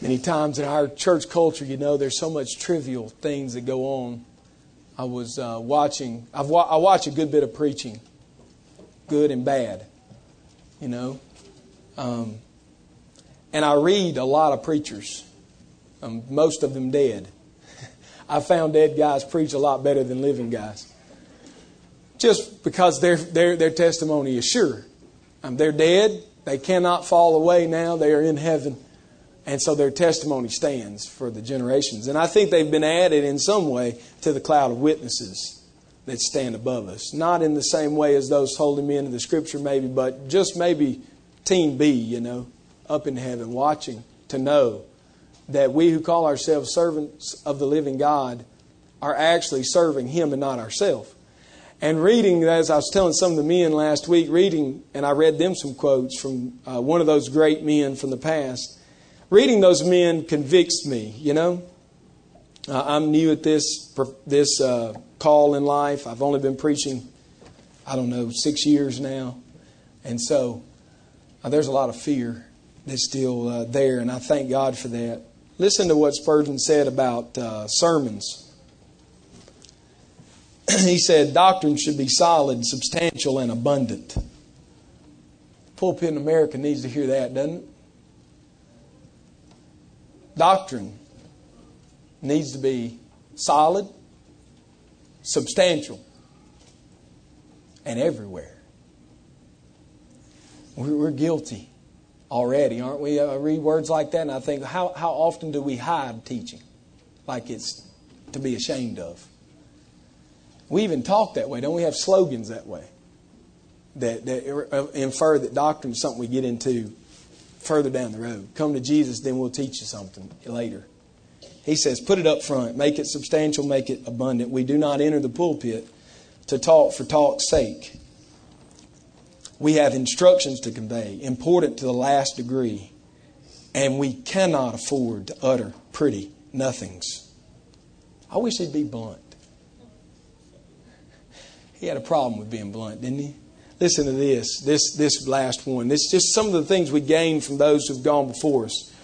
Many times in our church culture, you know, there's so much trivial things that go on. I was uh, watching, I've wa- I watch a good bit of preaching, good and bad, you know. Um, and I read a lot of preachers, um, most of them dead. I found dead guys preach a lot better than living guys. Just because their, their, their testimony is sure. Um, they're dead. They cannot fall away now. They are in heaven. And so their testimony stands for the generations. And I think they've been added in some way to the cloud of witnesses that stand above us. Not in the same way as those holy men of the scripture, maybe, but just maybe team B, you know, up in heaven watching to know that we who call ourselves servants of the living God are actually serving Him and not ourselves. And reading, as I was telling some of the men last week, reading, and I read them some quotes from uh, one of those great men from the past reading those men convicts me, you know. Uh, I'm new at this, this uh, call in life. I've only been preaching, I don't know, six years now. And so uh, there's a lot of fear that's still uh, there, and I thank God for that. Listen to what Spurgeon said about uh, sermons. he said, Doctrine should be solid, substantial, and abundant. Pulpit in America needs to hear that, doesn't it? Doctrine needs to be solid, substantial, and everywhere. We're guilty already, aren't we? I read words like that and I think, how, how often do we hide teaching like it's to be ashamed of? We even talk that way. Don't we have slogans that way that, that infer that doctrine is something we get into further down the road. Come to Jesus, then we'll teach you something later. He says, put it up front, make it substantial, make it abundant. We do not enter the pulpit to talk for talk's sake. We have instructions to convey, important to the last degree, and we cannot afford to utter pretty nothings. I wish he'd be blunt. He had a problem with being blunt, didn't he? Listen to this, this, this last one. This is just some of the things we gain from those who've gone before us.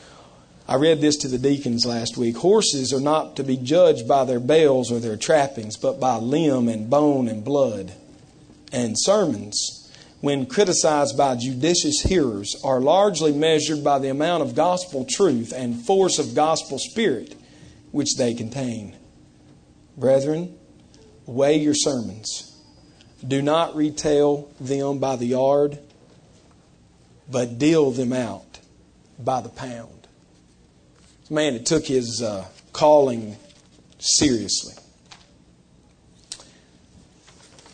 I read this to the deacons last week. Horses are not to be judged by their bells or their trappings, but by limb and bone and blood. And sermons, when criticized by judicious hearers, are largely measured by the amount of gospel truth and force of gospel spirit which they contain. Brethren, weigh your sermons do not retail them by the yard, but deal them out by the pound. Man, it took his uh, calling seriously.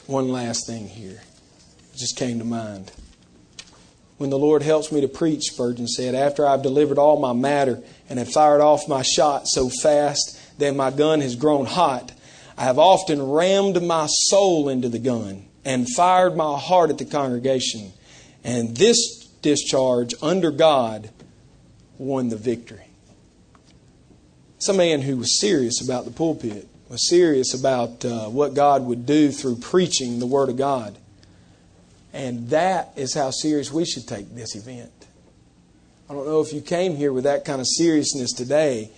One last thing here it just came to mind. When the Lord helps me to preach, Spurgeon said, after I've delivered all my matter and have fired off my shot so fast that my gun has grown hot, I have often rammed my soul into the gun and fired my heart at the congregation. And this discharge under God won the victory. Some man who was serious about the pulpit, was serious about uh, what God would do through preaching the Word of God. And that is how serious we should take this event. I don't know if you came here with that kind of seriousness today.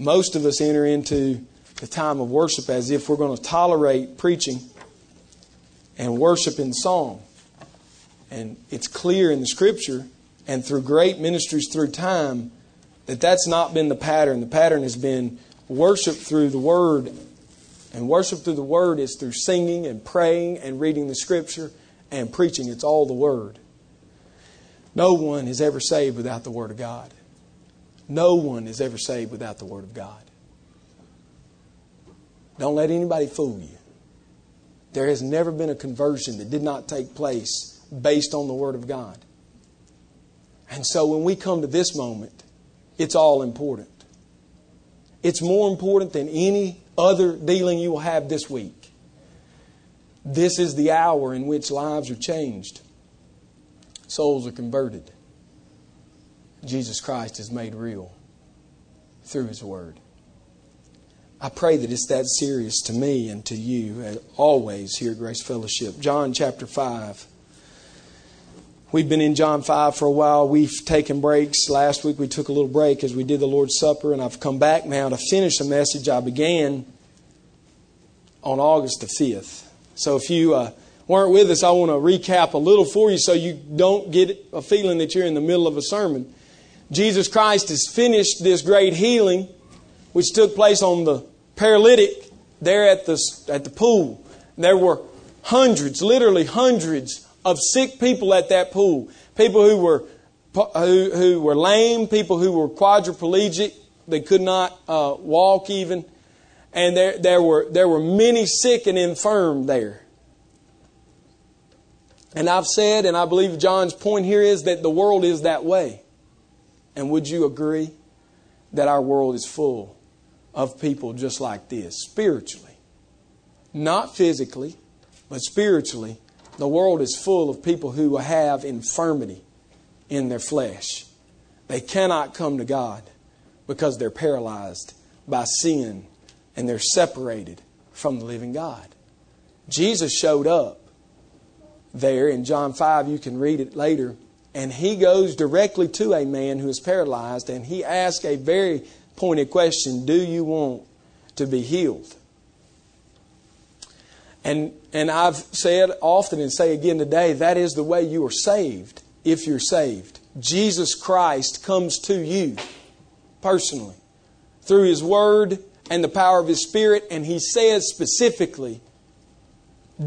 Most of us enter into the time of worship as if we're going to tolerate preaching and worship in song. And it's clear in the scripture and through great ministries through time that that's not been the pattern. The pattern has been worship through the word. And worship through the word is through singing and praying and reading the scripture and preaching. It's all the word. No one is ever saved without the word of God. No one is ever saved without the word of God. Don't let anybody fool you. There has never been a conversion that did not take place based on the Word of God. And so when we come to this moment, it's all important. It's more important than any other dealing you will have this week. This is the hour in which lives are changed, souls are converted. Jesus Christ is made real through His Word. I pray that it's that serious to me and to you always here at Grace Fellowship. John chapter 5. We've been in John 5 for a while. We've taken breaks. Last week we took a little break as we did the Lord's Supper, and I've come back now to finish the message I began on August the 5th. So if you uh, weren't with us, I want to recap a little for you so you don't get a feeling that you're in the middle of a sermon. Jesus Christ has finished this great healing, which took place on the paralytic there at the, at the pool. There were hundreds, literally hundreds of sick people at that pool. People who were, who, who were lame, people who were quadriplegic, they could not uh, walk even. And there, there, were, there were many sick and infirm there. And I've said, and I believe John's point here is that the world is that way. And would you agree that our world is full of people just like this, spiritually? Not physically, but spiritually. The world is full of people who have infirmity in their flesh. They cannot come to God because they're paralyzed by sin and they're separated from the living God. Jesus showed up there in John 5, you can read it later, and he goes directly to a man who is paralyzed and he asks a very pointed question Do you want to be healed? And, and I've said often and say again today that is the way you are saved if you're saved. Jesus Christ comes to you personally through His Word and the power of His Spirit, and He says specifically,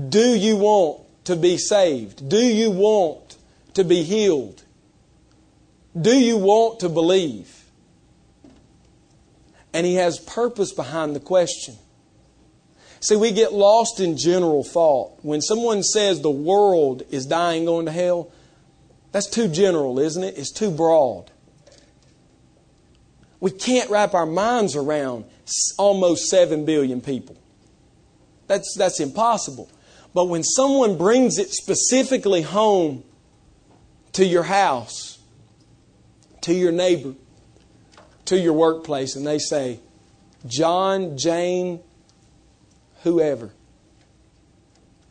Do you want to be saved? Do you want to be healed? Do you want to believe? And He has purpose behind the question. See, we get lost in general thought. When someone says the world is dying, going to hell, that's too general, isn't it? It's too broad. We can't wrap our minds around almost 7 billion people. That's, that's impossible. But when someone brings it specifically home to your house, to your neighbor, to your workplace, and they say, John, Jane, whoever,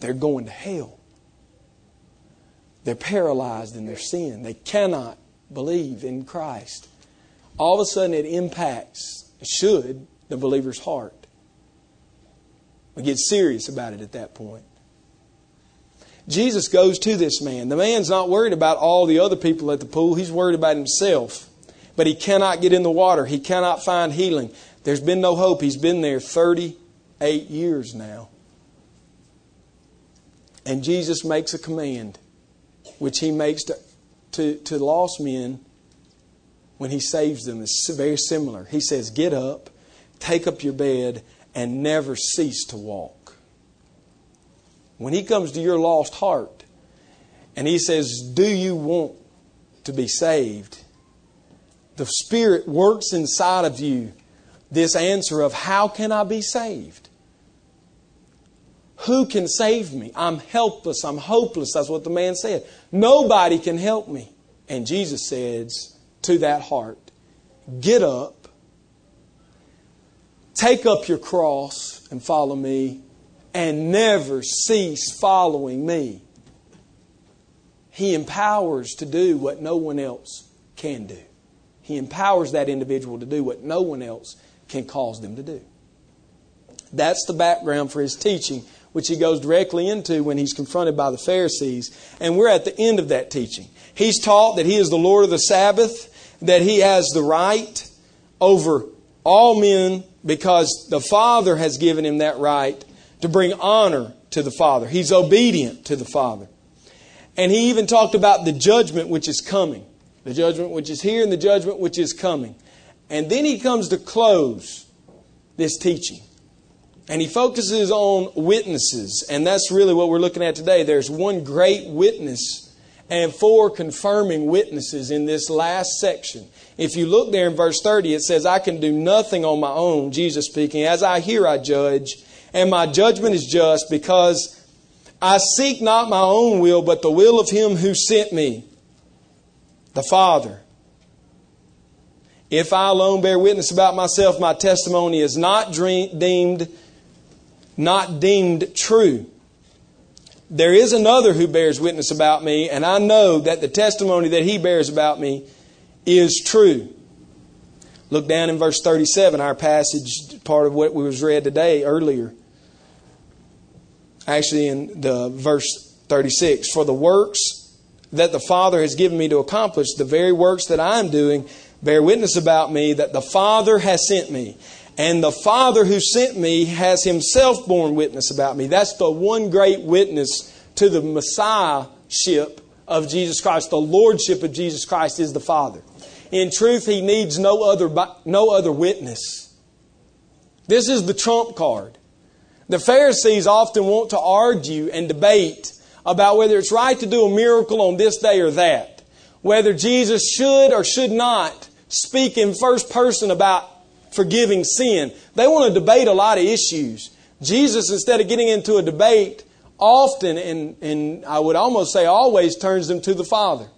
they're going to hell. They're paralyzed in their sin. They cannot believe in Christ. All of a sudden, it impacts, it should, the believer's heart. We get serious about it at that point. Jesus goes to this man. The man's not worried about all the other people at the pool, he's worried about himself. But he cannot get in the water, he cannot find healing. There's been no hope. He's been there 38 years now. And Jesus makes a command, which he makes to, to, to lost men when he saves them. It's very similar. He says, Get up, take up your bed, and never cease to walk. When He comes to your lost heart and He says, Do you want to be saved? The Spirit works inside of you this answer of, How can I be saved? Who can save me? I'm helpless. I'm hopeless. That's what the man said. Nobody can help me. And Jesus says to that heart, Get up, take up your cross, and follow me and never cease following me. He empowers to do what no one else can do. He empowers that individual to do what no one else can cause them to do. That's the background for his teaching, which he goes directly into when he's confronted by the Pharisees. And we're at the end of that teaching. He's taught that he is the Lord of the Sabbath, that he has the right over all men because the Father has given him that right to bring honor to the Father. He's obedient to the Father. And he even talked about the judgment which is coming. The judgment which is here and the judgment which is coming. And then he comes to close this teaching. And he focuses on witnesses. And that's really what we're looking at today. There's one great witness and four confirming witnesses in this last section. If you look there in verse 30, it says, I can do nothing on my own, Jesus speaking. As I hear, I judge and my judgment is just because I seek not my own will, but the will of him who sent me, the Father. If I alone bear witness about myself, my testimony is not deemed not deemed true. there is another who bears witness about me, and I know that the testimony that he bears about me is true. Look down in verse 37, our passage, part of what was read today earlier. Actually, in the verse 36, for the works that the Father has given me to accomplish, the very works that I am doing, bear witness about me that the Father has sent me. And the Father who sent me has himself borne witness about me. That's the one great witness to the Messiahship of Jesus Christ. The Lordship of Jesus Christ is the Father. In truth, he needs no other, no other witness. This is the trump card. The Pharisees often want to argue and debate about whether it's right to do a miracle on this day or that, whether Jesus should or should not speak in first person about forgiving sin. They want to debate a lot of issues. Jesus, instead of getting into a debate, often, and, and I would almost say always, turns them to the Father.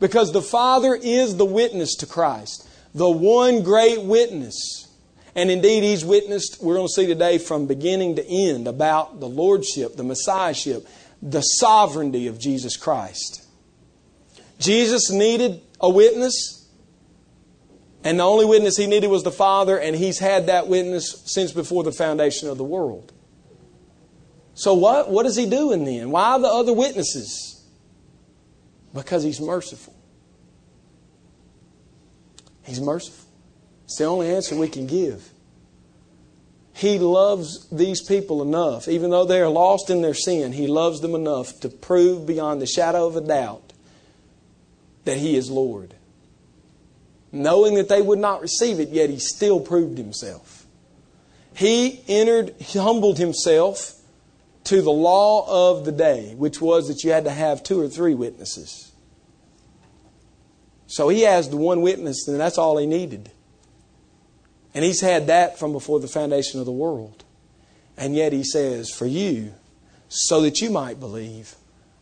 Because the Father is the witness to Christ, the one great witness. And indeed, he's witnessed, we're going to see today from beginning to end about the Lordship, the Messiahship, the sovereignty of Jesus Christ. Jesus needed a witness. And the only witness he needed was the Father, and he's had that witness since before the foundation of the world. So, what, what is he doing then? Why the other witnesses? Because he's merciful. He's merciful. It's the only answer we can give. He loves these people enough, even though they are lost in their sin, He loves them enough to prove beyond the shadow of a doubt that He is Lord knowing that they would not receive it, yet he still proved himself. He entered, humbled himself to the law of the day, which was that you had to have two or three witnesses. So he has the one witness, and that's all he needed. And he's had that from before the foundation of the world. And yet he says, For you, so that you might believe,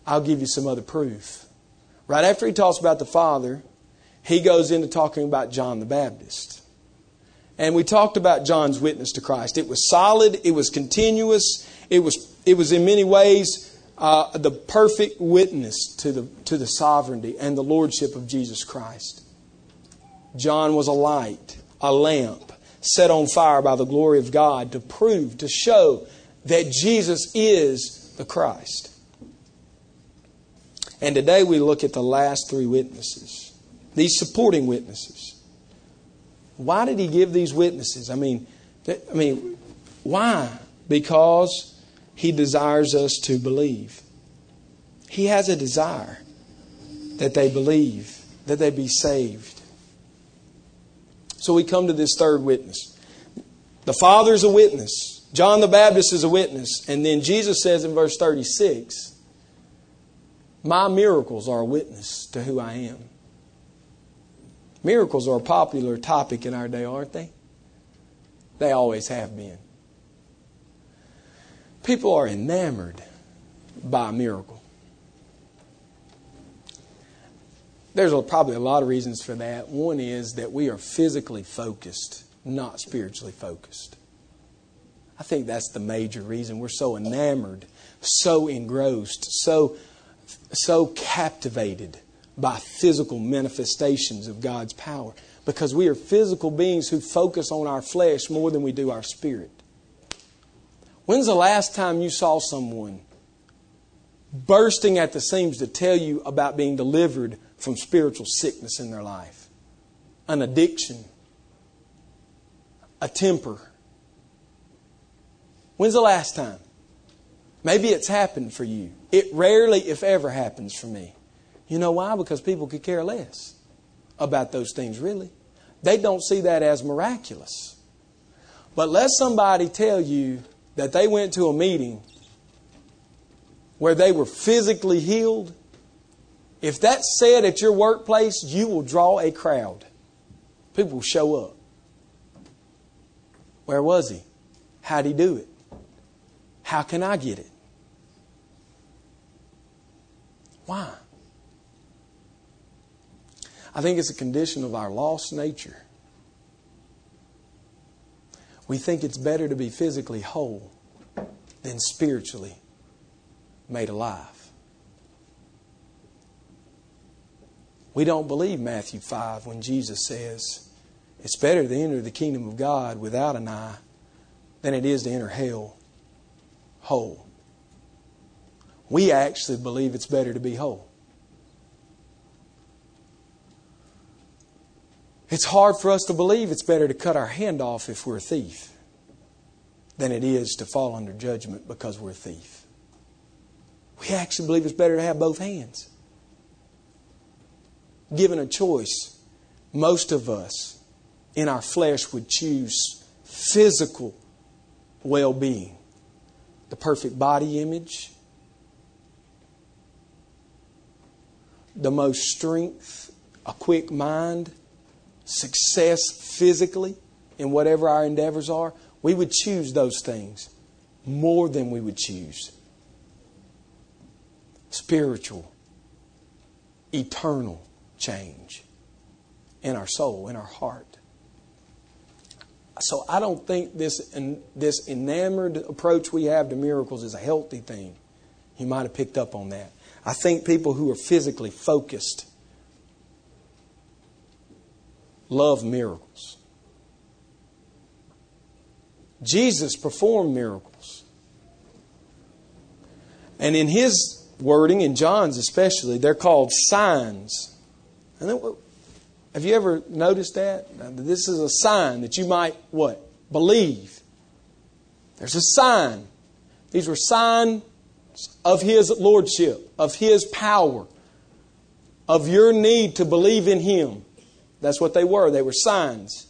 I'll give you some other proof. Right after he talks about the Father, he goes into talking about John the Baptist. And we talked about John's witness to Christ. It was solid, it was continuous, it was, it was in many ways uh, the perfect witness to the, to the sovereignty and the lordship of Jesus Christ. John was a light, a lamp, set on fire by the glory of God to prove, to show that Jesus is the Christ. And today we look at the last three witnesses these supporting witnesses. Why did he give these witnesses? I mean, I mean, why? Because he desires us to believe. He has a desire that they believe, that they be saved. So we come to this third witness. The Father's a witness. John the Baptist is a witness. And then Jesus says in verse 36, My miracles are a witness to who I am. Miracles are a popular topic in our day, aren't they? They always have been. People are enamored by a miracle. There's probably a lot of reasons for that. One is that we are physically focused, not spiritually focused. I think that's the major reason we're so enamored, so engrossed, so so captivated by physical manifestations of God's power because we are physical beings who focus on our flesh more than we do our spirit. When's the last time you saw someone bursting at the seams to tell you about being delivered from spiritual sickness in their life? An addiction, a temper. When's the last time? Maybe it's happened for you. It rarely, if ever, happens for me. You know why? Because people could care less about those things, really. They don't see that as miraculous. But let somebody tell you that they went to a meeting where they were physically healed. If that's said at your workplace, you will draw a crowd. People will show up. Where was he? How'd he do it? How can I get it? Why? I think it's a condition of our lost nature. We think it's better to be physically whole than spiritually made alive. We don't believe Matthew 5 when Jesus says, It's better to enter the kingdom of God without an eye than it is to enter hell whole. We actually believe it's better to be whole. It's hard for us to believe it's better to cut our hand off if we're a thief than it is to fall under judgment because we're a thief. We actually believe it's better to have both hands. Given a choice, most of us in our flesh would choose physical well being, the perfect body image, the most strength, a quick mind, success physically in whatever our endeavors are. We would choose those things more than we would choose spiritual, eternal change in our soul, in our heart. So I don't think this this enamored approach we have to miracles is a healthy thing. You might have picked up on that. I think people who are physically focused love miracles. Jesus performed miracles. And in his wording, in John's especially, they're called signs. And then, have you ever noticed that? This is a sign that you might what? Believe. There's a sign. These were signs of his lordship, of his power, of your need to believe in him. That's what they were. They were signs.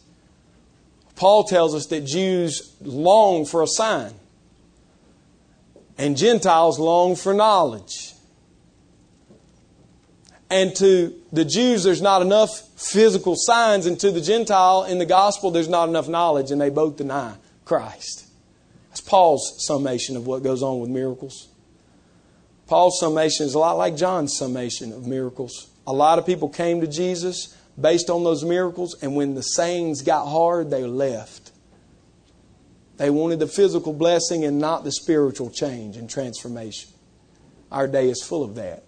Paul tells us that Jews long for a sign and Gentiles long for knowledge. And to the Jews, there's not enough physical signs, and to the Gentile in the gospel, there's not enough knowledge, and they both deny Christ. That's Paul's summation of what goes on with miracles. Paul's summation is a lot like John's summation of miracles. A lot of people came to Jesus based on those miracles, and when the sayings got hard, they left. They wanted the physical blessing and not the spiritual change and transformation. Our day is full of that.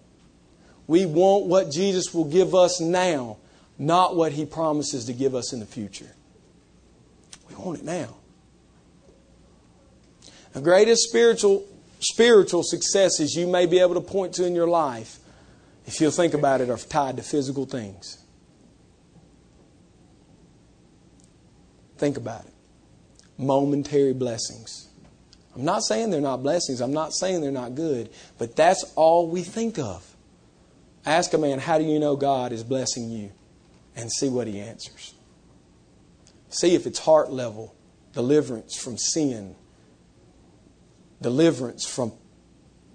We want what Jesus will give us now, not what he promises to give us in the future. We want it now. The greatest spiritual spiritual successes you may be able to point to in your life, if you'll think about it, are tied to physical things. Think about it. Momentary blessings. I'm not saying they're not blessings. I'm not saying they're not good. But that's all we think of. Ask a man, how do you know God is blessing you? And see what he answers. See if it's heart level deliverance from sin, deliverance from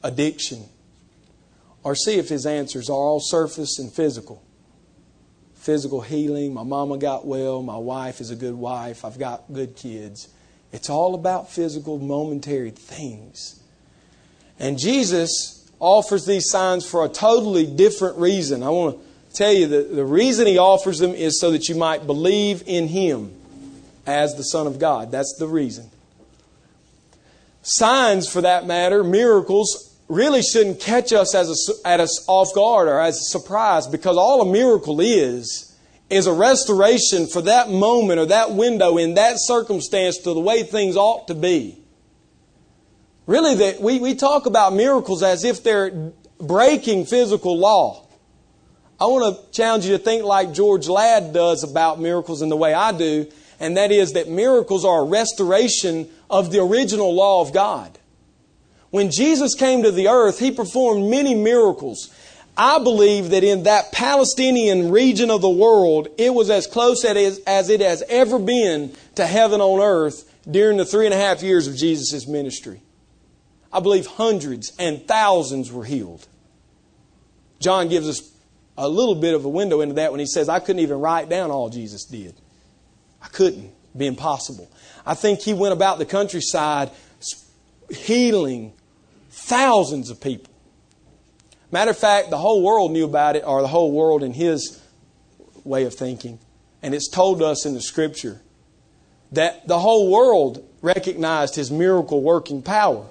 addiction, or see if his answers are all surface and physical physical healing. My mama got well. My wife is a good wife. I've got good kids. It's all about physical, momentary things. And Jesus offers these signs for a totally different reason. I want to tell you that the reason he offers them is so that you might believe in him as the Son of God. That's the reason. Signs, for that matter, miracles, really shouldn't catch us as a, at us off guard or as a surprise because all a miracle is is a restoration for that moment or that window in that circumstance to the way things ought to be. Really, that we, we talk about miracles as if they're breaking physical law. I want to challenge you to think like George Ladd does about miracles in the way I do, and that is that miracles are a restoration of the original law of God. When Jesus came to the earth, he performed many miracles. I believe that in that Palestinian region of the world, it was as close as it has ever been to heaven on earth during the three and a half years of Jesus' ministry. I believe hundreds and thousands were healed. John gives us a little bit of a window into that when he says, I couldn't even write down all Jesus did. I couldn't. It'd be impossible. I think he went about the countryside healing Thousands of people. Matter of fact, the whole world knew about it, or the whole world in his way of thinking. And it's told us in the scripture that the whole world recognized his miracle working power.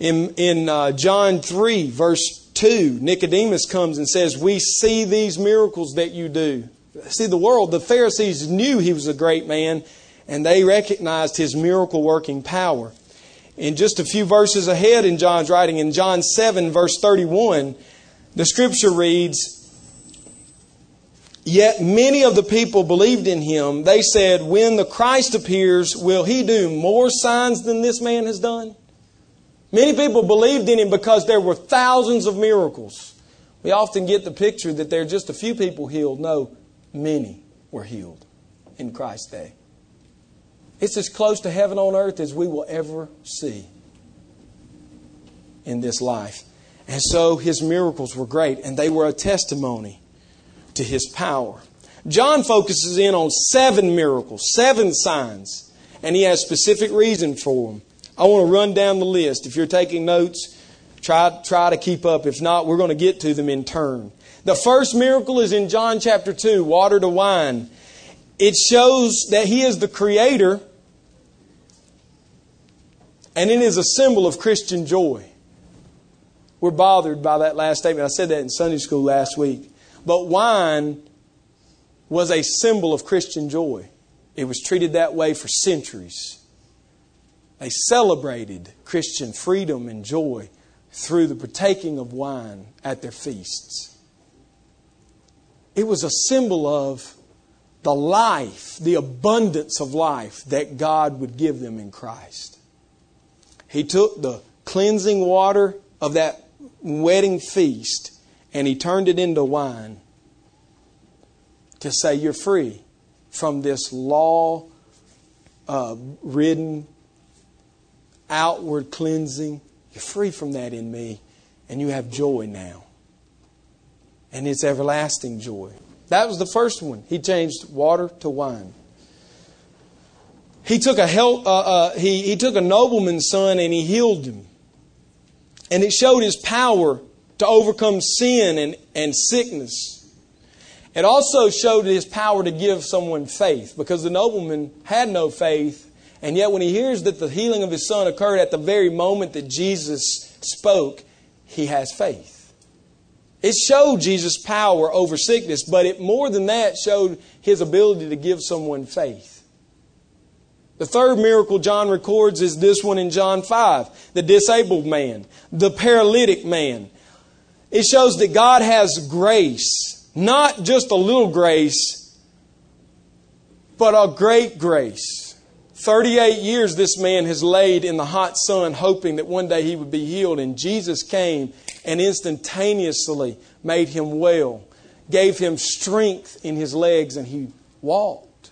In, in uh, John 3, verse 2, Nicodemus comes and says, We see these miracles that you do. See, the world, the Pharisees knew he was a great man, and they recognized his miracle working power. In just a few verses ahead in John's writing, in John 7, verse 31, the scripture reads, Yet many of the people believed in him. They said, When the Christ appears, will he do more signs than this man has done? Many people believed in him because there were thousands of miracles. We often get the picture that there are just a few people healed. No, many were healed in Christ's day. It's as close to heaven on earth as we will ever see in this life. And so his miracles were great, and they were a testimony to his power. John focuses in on seven miracles, seven signs, and he has specific reason for them. I want to run down the list. If you're taking notes, try, try to keep up. If not, we're going to get to them in turn. The first miracle is in John chapter 2, water to wine. It shows that He is the Creator, and it is a symbol of Christian joy. We're bothered by that last statement. I said that in Sunday school last week. But wine was a symbol of Christian joy. It was treated that way for centuries. They celebrated Christian freedom and joy through the partaking of wine at their feasts. It was a symbol of the life, the abundance of life that God would give them in Christ. He took the cleansing water of that wedding feast and he turned it into wine to say, You're free from this law uh, ridden outward cleansing. You're free from that in me, and you have joy now. And it's everlasting joy. That was the first one. He changed water to wine. He took a uh, uh, he, he took a nobleman's son and he healed him. And it showed his power to overcome sin and, and sickness. It also showed his power to give someone faith because the nobleman had no faith and yet, when he hears that the healing of his son occurred at the very moment that Jesus spoke, he has faith. It showed Jesus' power over sickness, but it more than that showed his ability to give someone faith. The third miracle John records is this one in John 5 the disabled man, the paralytic man. It shows that God has grace, not just a little grace, but a great grace. 38 years this man has laid in the hot sun hoping that one day he would be healed, and Jesus came and instantaneously made him well, gave him strength in his legs, and he walked.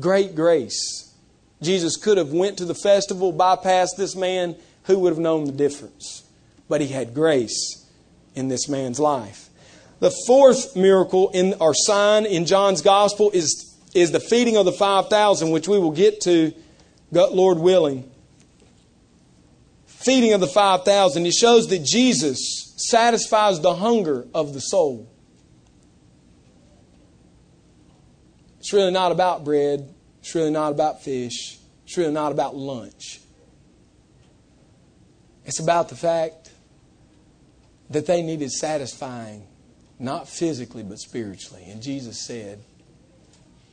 Great grace. Jesus could have went to the festival, bypassed this man, who would have known the difference? But he had grace in this man's life. The fourth miracle in our sign in John's gospel is is the feeding of the 5,000, which we will get to, Lord willing. Feeding of the 5,000, it shows that Jesus satisfies the hunger of the soul. It's really not about bread. It's really not about fish. It's really not about lunch. It's about the fact that they needed satisfying, not physically, but spiritually. And Jesus said,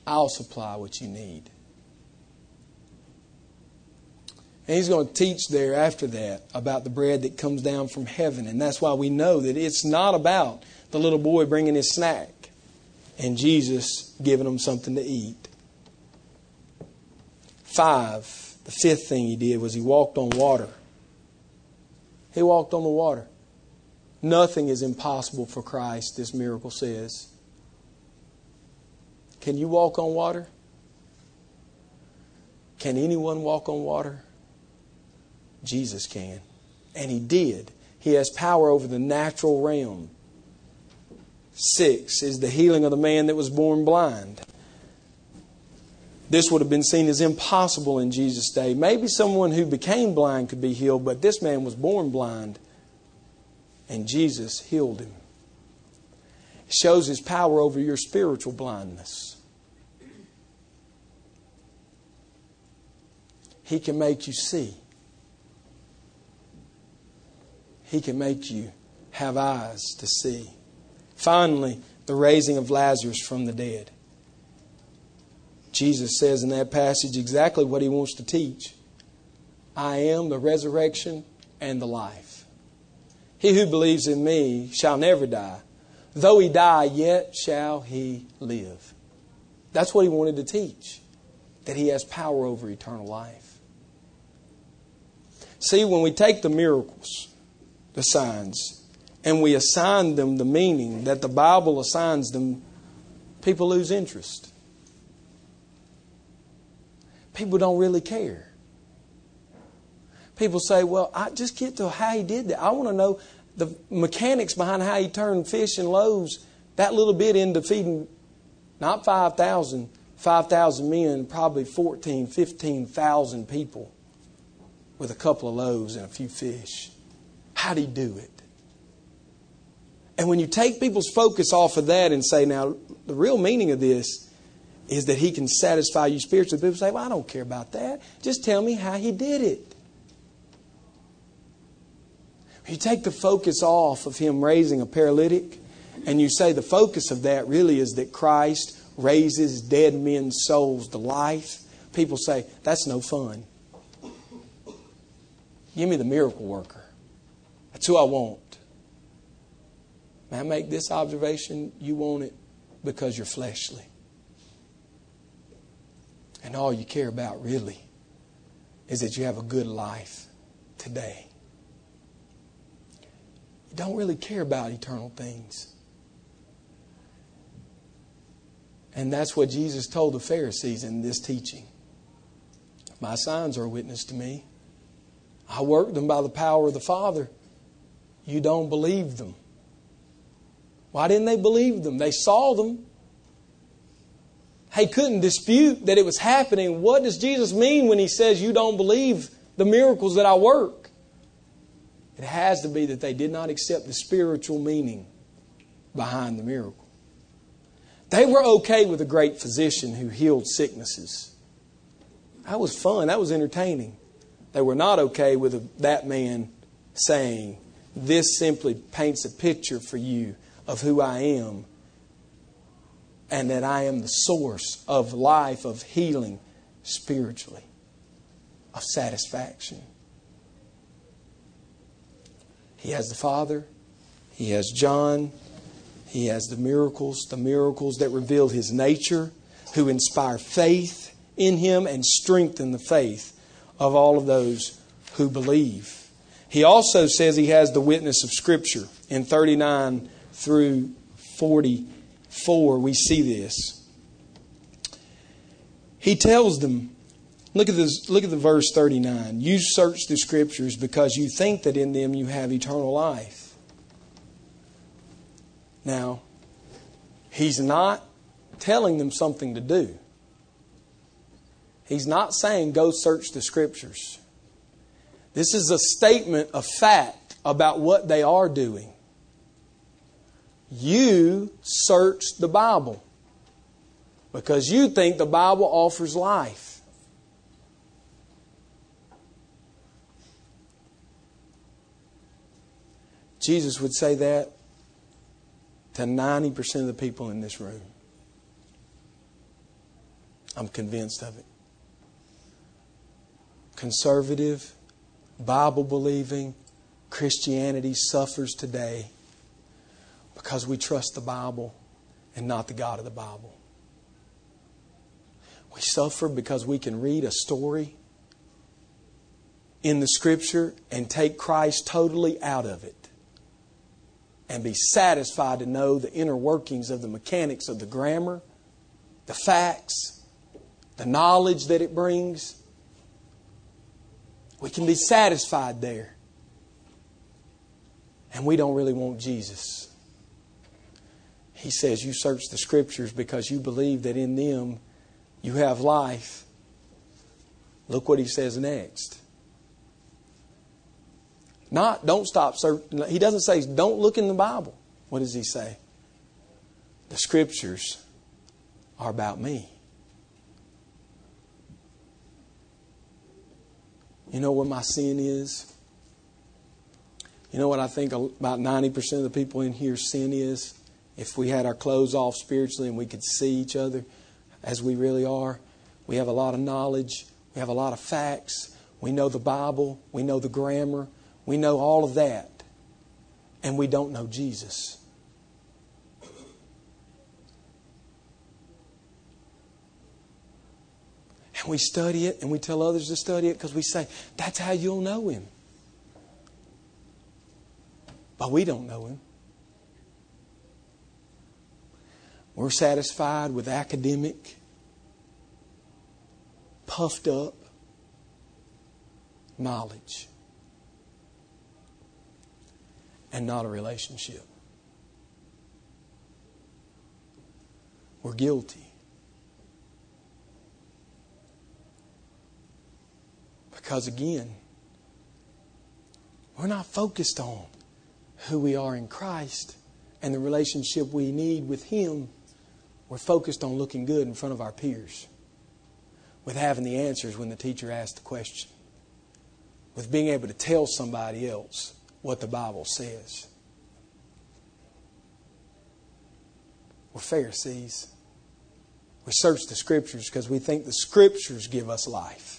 I'll supply what you need. And he's going to teach there after that about the bread that comes down from heaven. And that's why we know that it's not about the little boy bringing his snack and Jesus giving him something to eat. Five, the fifth thing he did was he walked on water. He walked on the water. Nothing is impossible for Christ, this miracle says. Can you walk on water? Can anyone walk on water? Jesus can. And he did. He has power over the natural realm. Six is the healing of the man that was born blind. This would have been seen as impossible in Jesus' day. Maybe someone who became blind could be healed, but this man was born blind, and Jesus healed him. It shows his power over your spiritual blindness. He can make you see. He can make you have eyes to see. Finally, the raising of Lazarus from the dead. Jesus says in that passage exactly what he wants to teach I am the resurrection and the life. He who believes in me shall never die. Though he die, yet shall he live. That's what he wanted to teach, that he has power over eternal life. See, when we take the miracles, the signs, and we assign them the meaning that the Bible assigns them, people lose interest. People don't really care. People say, well, I just get to how he did that. I want to know the mechanics behind how he turned fish and loaves that little bit into feeding not 5,000, 5,000 men, probably 14, 15,000 people with a couple of loaves and a few fish. How'd he do it? And when you take people's focus off of that and say, now, the real meaning of this is that he can satisfy you spiritually, people say, well, I don't care about that. Just tell me how he did it. You take the focus off of him raising a paralytic, and you say the focus of that really is that Christ raises dead men's souls to life. People say, that's no fun. Give me the miracle worker. That's who I want. May I make this observation? You want it because you're fleshly. And all you care about really is that you have a good life today. You don't really care about eternal things. And that's what Jesus told the Pharisees in this teaching. My signs are a witness to me. I work them by the power of the Father. You don't believe them. Why didn't they believe them? They saw them. They couldn't dispute that it was happening. What does Jesus mean when he says, You don't believe the miracles that I work? It has to be that they did not accept the spiritual meaning behind the miracle. They were okay with a great physician who healed sicknesses. That was fun, that was entertaining. They were not okay with that man saying, This simply paints a picture for you of who I am and that I am the source of life, of healing spiritually, of satisfaction. He has the Father, He has John, He has the miracles, the miracles that reveal His nature, who inspire faith in Him and strengthen the faith of all of those who believe. He also says He has the witness of Scripture in 39 through 44. We see this. He tells them, Look at this. Look at the verse 39. You search the scriptures because you think that in them you have eternal life. Now, he's not telling them something to do. He's not saying go search the scriptures. This is a statement of fact about what they are doing. You search the Bible because you think the Bible offers life. Jesus would say that to 90% of the people in this room. I'm convinced of it. Conservative, Bible believing Christianity suffers today because we trust the Bible and not the God of the Bible. We suffer because we can read a story in the Scripture and take Christ totally out of it and be satisfied to know the inner workings of the mechanics of the grammar, the facts, the knowledge that it brings. We can be satisfied there. And we don't really want Jesus. He says, You search the scriptures because you believe that in them you have life. Look what he says next. Not, don't stop searching. He doesn't say, don't look in the Bible. What does he say? The scriptures are about me. You know what my sin is? You know what I think about 90% of the people in here sin is? If we had our clothes off spiritually and we could see each other as we really are, we have a lot of knowledge, we have a lot of facts, we know the Bible, we know the grammar, we know all of that, and we don't know Jesus. And we study it and we tell others to study it because we say, that's how you'll know Him. But we don't know Him. We're satisfied with academic, puffed up knowledge and not a relationship. We're guilty. Because again, we're not focused on who we are in Christ and the relationship we need with Him. We're focused on looking good in front of our peers, with having the answers when the teacher asks the question, with being able to tell somebody else what the Bible says. We're Pharisees. We search the Scriptures because we think the Scriptures give us life.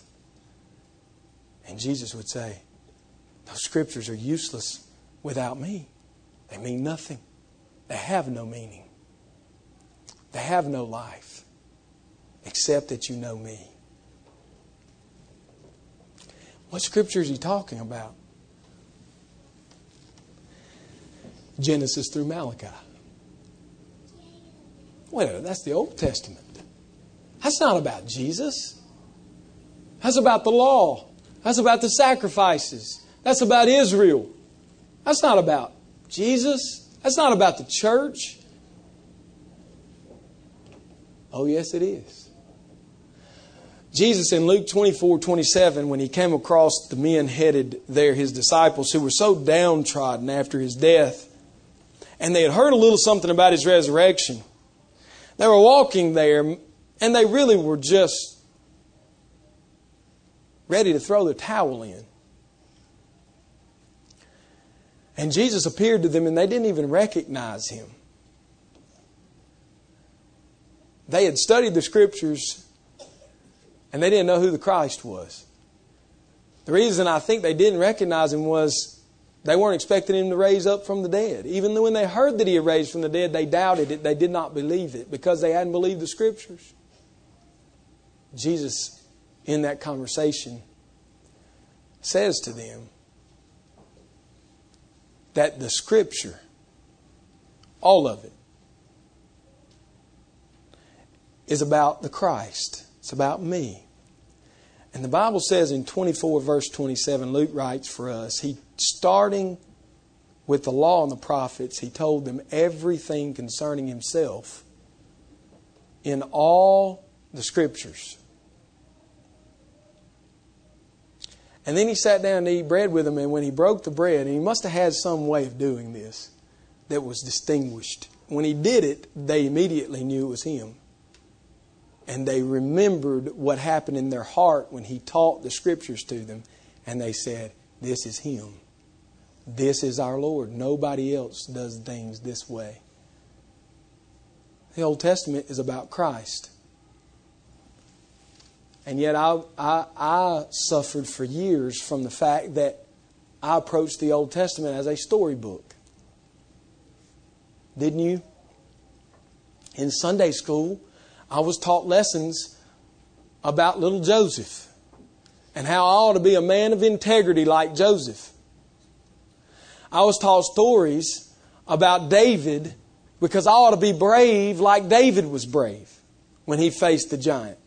And Jesus would say, Those Scriptures are useless without me. They mean nothing, they have no meaning, they have no life except that you know me. What Scripture is he talking about? Genesis through Malachi. Wait, that's the Old Testament. That's not about Jesus. That's about the law. That's about the sacrifices. That's about Israel. That's not about Jesus. That's not about the church. Oh, yes, it is. Jesus in Luke 24 27, when he came across the men headed there, his disciples, who were so downtrodden after his death, and they had heard a little something about his resurrection. They were walking there, and they really were just ready to throw the towel in. And Jesus appeared to them, and they didn't even recognize him. They had studied the scriptures, and they didn't know who the Christ was. The reason I think they didn't recognize him was they weren't expecting him to raise up from the dead. Even when they heard that he had raised from the dead, they doubted it. They did not believe it because they hadn't believed the scriptures. Jesus, in that conversation, says to them that the scripture, all of it, is about the Christ. It's about me. And the Bible says in 24, verse 27, Luke writes for us, he starting with the law and the prophets, he told them everything concerning himself in all the scriptures. And then he sat down to eat bread with them, and when he broke the bread, and he must have had some way of doing this that was distinguished. When he did it, they immediately knew it was him and they remembered what happened in their heart when he taught the scriptures to them, and they said, This is him. This is our Lord. Nobody else does things this way. The Old Testament is about Christ. And yet I, I, I suffered for years from the fact that I approached the Old Testament as a storybook. Didn't you? In Sunday school, I was taught lessons about little Joseph and how I ought to be a man of integrity like Joseph. I was taught stories about David because I ought to be brave like David was brave when he faced the giant.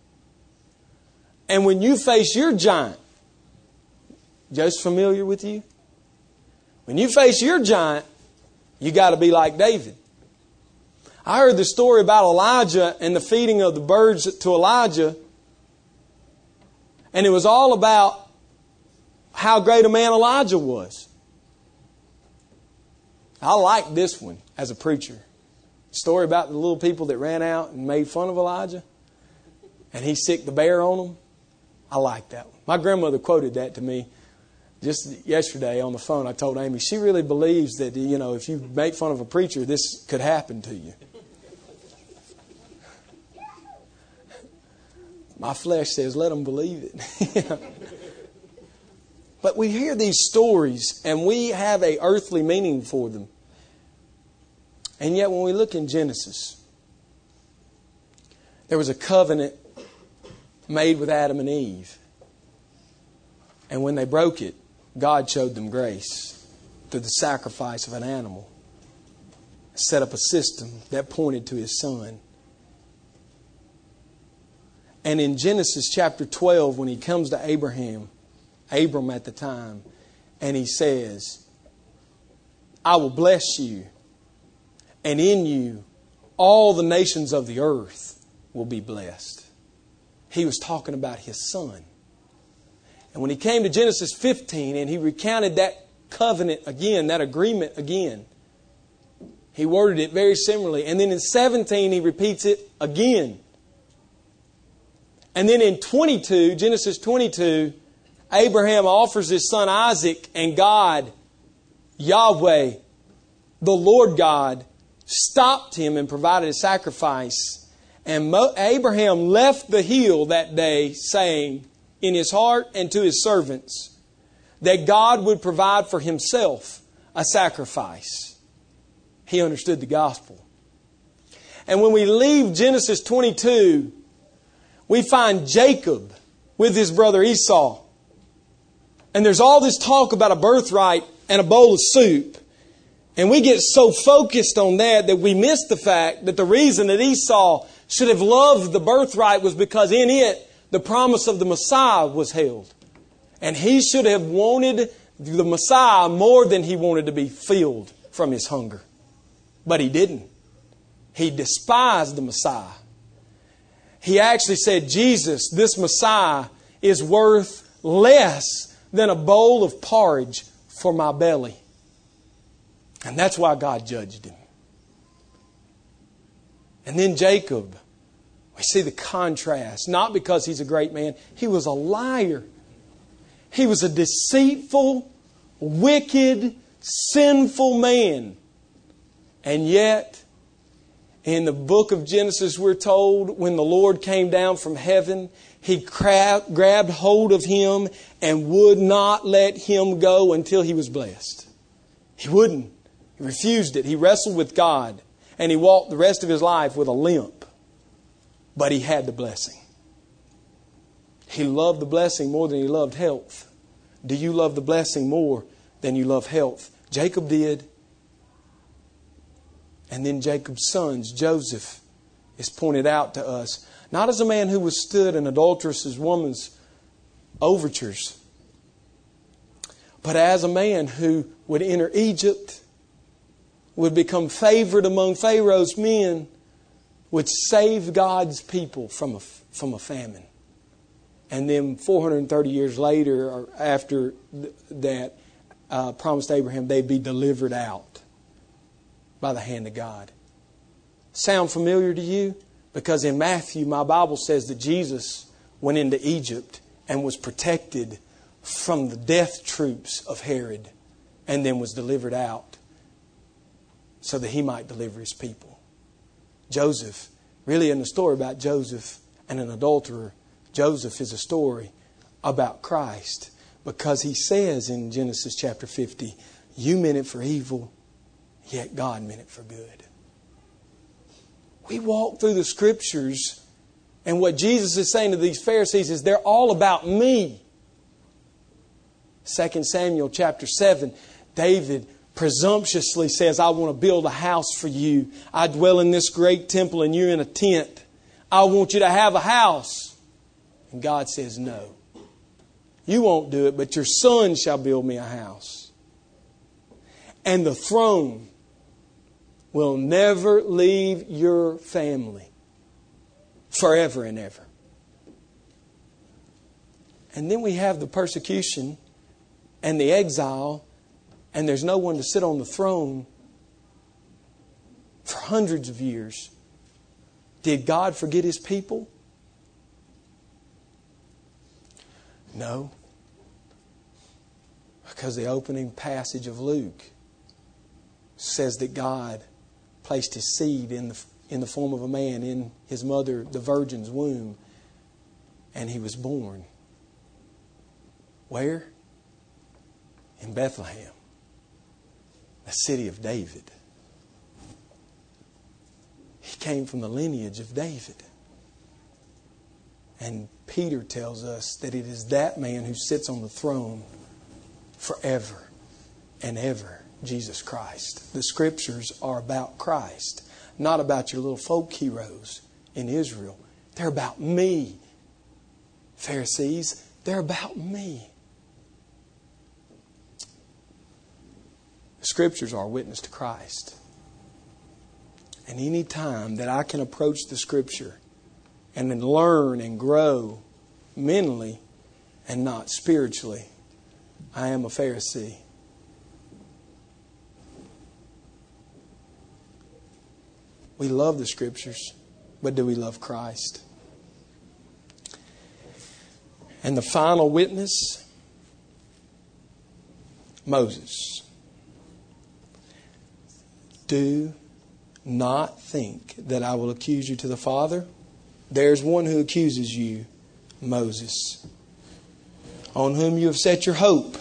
And when you face your giant, just familiar with you? When you face your giant, you got to be like David. I heard the story about Elijah and the feeding of the birds to Elijah. And it was all about how great a man Elijah was. I like this one as a preacher. story about the little people that ran out and made fun of Elijah. And he sicked the bear on them. I like that. My grandmother quoted that to me just yesterday on the phone, I told Amy, she really believes that, you know, if you make fun of a preacher, this could happen to you. My flesh says, let them believe it. but we hear these stories and we have a earthly meaning for them. And yet, when we look in Genesis, there was a covenant made with Adam and Eve. And when they broke it, God showed them grace through the sacrifice of an animal, set up a system that pointed to his son. And in Genesis chapter 12, when he comes to Abraham, Abram at the time, and he says, I will bless you, and in you all the nations of the earth will be blessed. He was talking about his son. And when he came to Genesis 15 and he recounted that covenant again, that agreement again, he worded it very similarly. And then in 17, he repeats it again. And then in 22, Genesis 22, Abraham offers his son Isaac, and God, Yahweh, the Lord God, stopped him and provided a sacrifice. And Mo- Abraham left the hill that day, saying, in his heart and to his servants that God would provide for himself a sacrifice. He understood the gospel. And when we leave Genesis 22, we find Jacob with his brother Esau. And there's all this talk about a birthright and a bowl of soup. And we get so focused on that that we miss the fact that the reason that Esau should have loved the birthright was because in it the promise of the Messiah was held. And he should have wanted the Messiah more than he wanted to be filled from his hunger. But he didn't. He despised the Messiah. He actually said, Jesus, this Messiah, is worth less than a bowl of porridge for my belly. And that's why God judged him. And then Jacob we see the contrast, not because he's a great man, he was a liar. He was a deceitful, wicked, sinful man. And yet, in the book of Genesis, we're told when the Lord came down from heaven, he grabbed hold of him and would not let him go until he was blessed. He wouldn't. He refused it. He wrestled with God and he walked the rest of his life with a limp but he had the blessing. He loved the blessing more than he loved health. Do you love the blessing more than you love health? Jacob did. And then Jacob's sons, Joseph, is pointed out to us, not as a man who withstood an adulterous woman's overtures, but as a man who would enter Egypt, would become favored among Pharaoh's men, would save God's people from a, from a famine. And then 430 years later, or after that, uh, promised Abraham they'd be delivered out by the hand of God. Sound familiar to you? Because in Matthew, my Bible says that Jesus went into Egypt and was protected from the death troops of Herod and then was delivered out so that he might deliver his people. Joseph, really in the story about Joseph and an adulterer, Joseph is a story about Christ because he says in Genesis chapter 50, You meant it for evil, yet God meant it for good. We walk through the scriptures, and what Jesus is saying to these Pharisees is they're all about me. 2 Samuel chapter 7, David presumptuously says, I want to build a house for you. I dwell in this great temple and you're in a tent. I want you to have a house. And God says, No. You won't do it, but your son shall build me a house. And the throne will never leave your family forever and ever. And then we have the persecution and the exile and there's no one to sit on the throne for hundreds of years. Did God forget his people? No. Because the opening passage of Luke says that God placed his seed in the, in the form of a man in his mother, the virgin's womb, and he was born. Where? In Bethlehem, the city of David. He came from the lineage of David. And Peter tells us that it is that man who sits on the throne forever and ever, Jesus Christ. The scriptures are about Christ, not about your little folk heroes in Israel. They're about me. Pharisees, they're about me. Scriptures are a witness to Christ. And any time that I can approach the Scripture and then learn and grow mentally and not spiritually, I am a Pharisee. We love the Scriptures, but do we love Christ? And the final witness Moses. Do not think that I will accuse you to the Father. There's one who accuses you, Moses, on whom you have set your hope.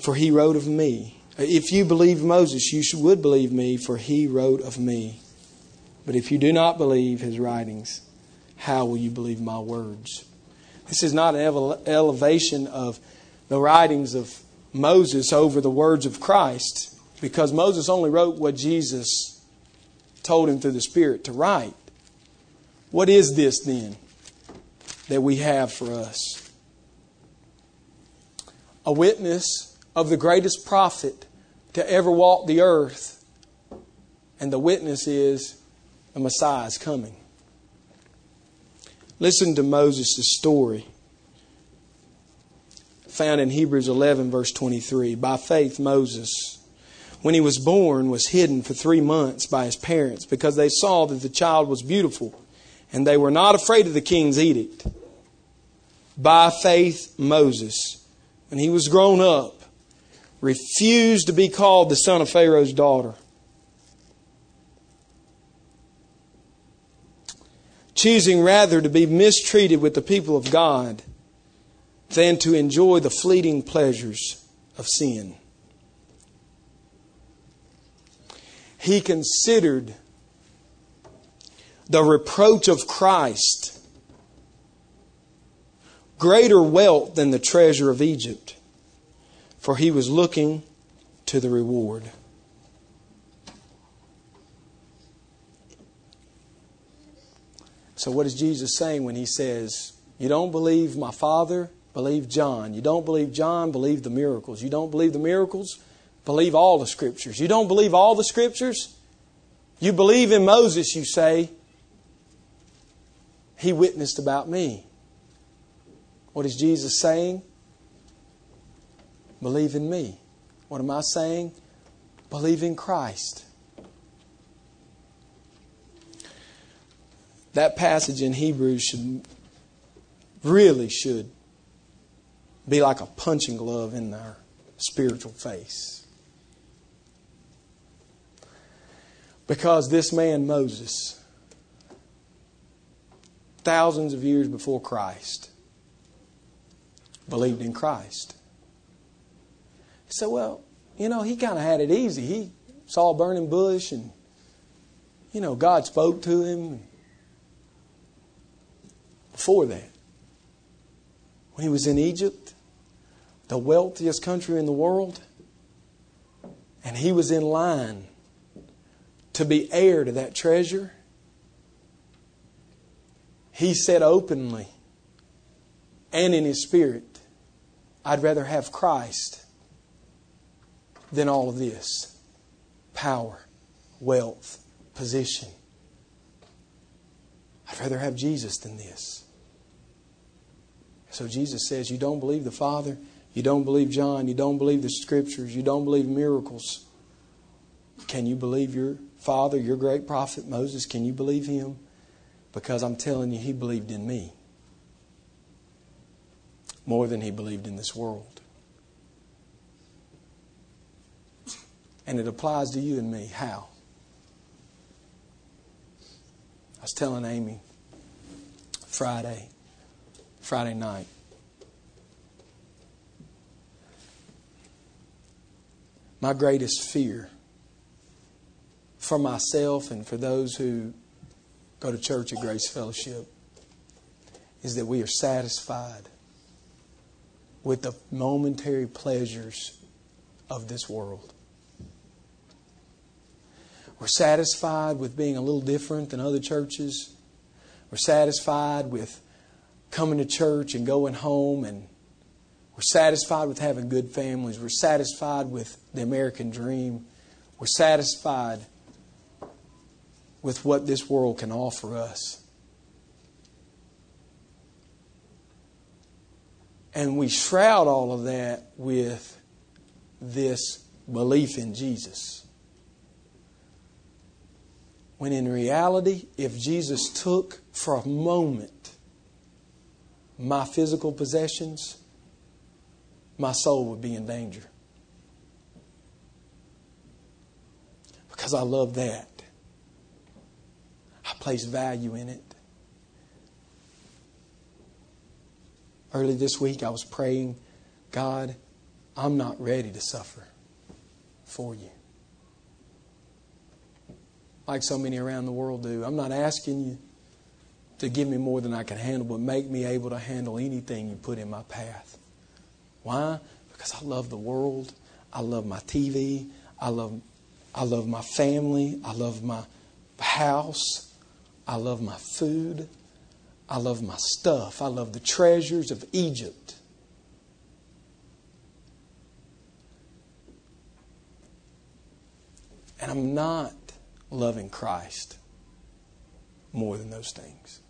For he wrote of me. If you believe Moses, you would believe me, for he wrote of me. But if you do not believe his writings, how will you believe my words? This is not an elevation of the writings of Moses over the words of Christ because Moses only wrote what Jesus told him through the Spirit to write. What is this then that we have for us? A witness of the greatest prophet to ever walk the earth, and the witness is the Messiah is coming. Listen to Moses' story found in Hebrews 11, verse 23. By faith, Moses, when he was born, was hidden for three months by his parents because they saw that the child was beautiful and they were not afraid of the king's edict. By faith, Moses, when he was grown up, refused to be called the son of Pharaoh's daughter. Choosing rather to be mistreated with the people of God than to enjoy the fleeting pleasures of sin. He considered the reproach of Christ greater wealth than the treasure of Egypt, for he was looking to the reward. So, what is Jesus saying when he says, You don't believe my Father? Believe John. You don't believe John, believe the miracles. You don't believe the miracles, believe all the scriptures. You don't believe all the scriptures? You believe in Moses, you say. He witnessed about me. What is Jesus saying? Believe in me. What am I saying? Believe in Christ. That passage in Hebrews should really should be like a punching glove in our spiritual face. Because this man, Moses, thousands of years before Christ, believed in Christ. So, Well, you know, he kind of had it easy. He saw a burning bush and, you know, God spoke to him before that. When he was in Egypt, the wealthiest country in the world, and he was in line to be heir to that treasure, he said openly and in his spirit, I'd rather have Christ than all of this power, wealth, position. I'd rather have Jesus than this. So Jesus says, You don't believe the Father? You don't believe John. You don't believe the scriptures. You don't believe miracles. Can you believe your father, your great prophet Moses? Can you believe him? Because I'm telling you, he believed in me. more than he believed in this world. And it applies to you and me. How? I was telling Amy Friday, Friday night. My greatest fear for myself and for those who go to church at Grace Fellowship is that we are satisfied with the momentary pleasures of this world. We're satisfied with being a little different than other churches. We're satisfied with coming to church and going home and we're satisfied with having good families. We're satisfied with the American dream. We're satisfied with what this world can offer us. And we shroud all of that with this belief in Jesus. When in reality, if Jesus took for a moment my physical possessions, my soul would be in danger. Because I love that. I place value in it. Early this week, I was praying, God, I'm not ready to suffer for you. Like so many around the world do. I'm not asking you to give me more than I can handle, but make me able to handle anything you put in my path. Why? Because I love the world. I love my TV. I love, I love my family. I love my house. I love my food. I love my stuff. I love the treasures of Egypt. And I'm not loving Christ more than those things.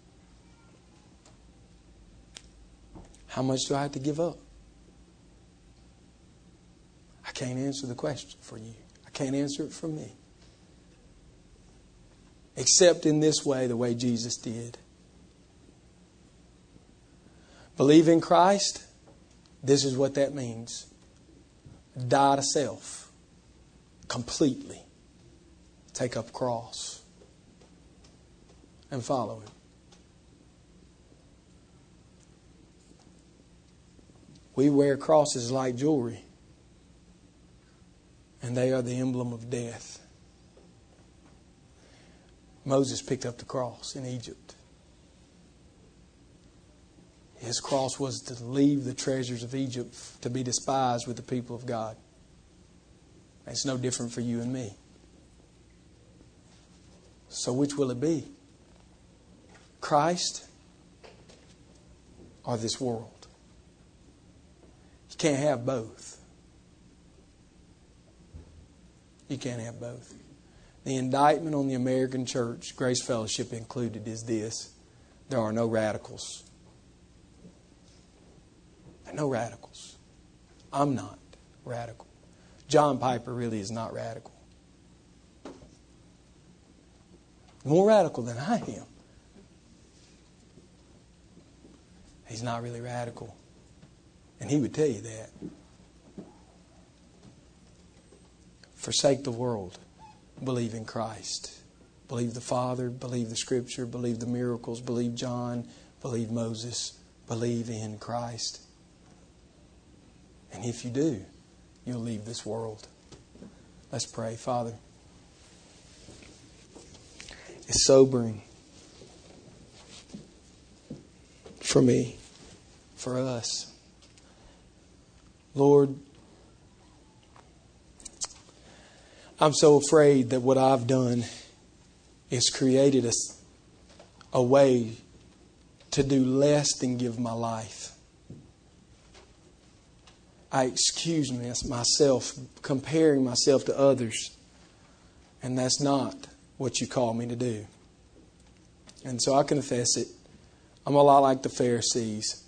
How much do I have to give up? I can't answer the question for you. I can't answer it for me. Except in this way, the way Jesus did. Believe in Christ, this is what that means die to self completely, take up cross, and follow Him. We wear crosses like jewelry, and they are the emblem of death. Moses picked up the cross in Egypt. His cross was to leave the treasures of Egypt to be despised with the people of God. It's no different for you and me. So, which will it be? Christ or this world? You can't have both. You can't have both. The indictment on the American church, Grace Fellowship included, is this there are no radicals. There are No radicals. I'm not radical. John Piper really is not radical. More radical than I am. He's not really radical. And he would tell you that. Forsake the world. Believe in Christ. Believe the Father. Believe the Scripture. Believe the miracles. Believe John. Believe Moses. Believe in Christ. And if you do, you'll leave this world. Let's pray. Father, it's sobering for me, for us. Lord, I'm so afraid that what I've done is created a, a way to do less than give my life. I excuse myself comparing myself to others. And that's not what you call me to do. And so I confess it. I'm a lot like the Pharisees.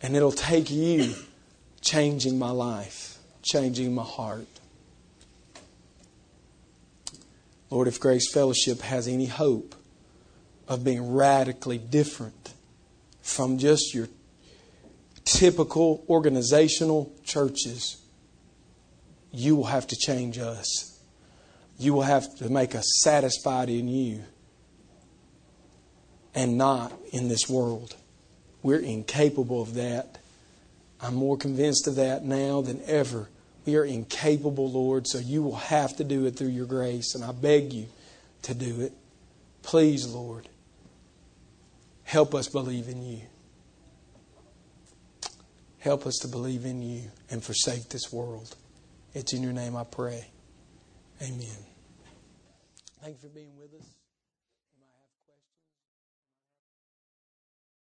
And it'll take you changing my life, changing my heart. Lord, if Grace Fellowship has any hope of being radically different from just your typical organizational churches, you will have to change us. You will have to make us satisfied in you and not in this world. We're incapable of that. I'm more convinced of that now than ever. We are incapable, Lord, so you will have to do it through your grace, and I beg you to do it. Please, Lord, help us believe in you. Help us to believe in you and forsake this world. It's in your name I pray. Amen. Thank you for being with us.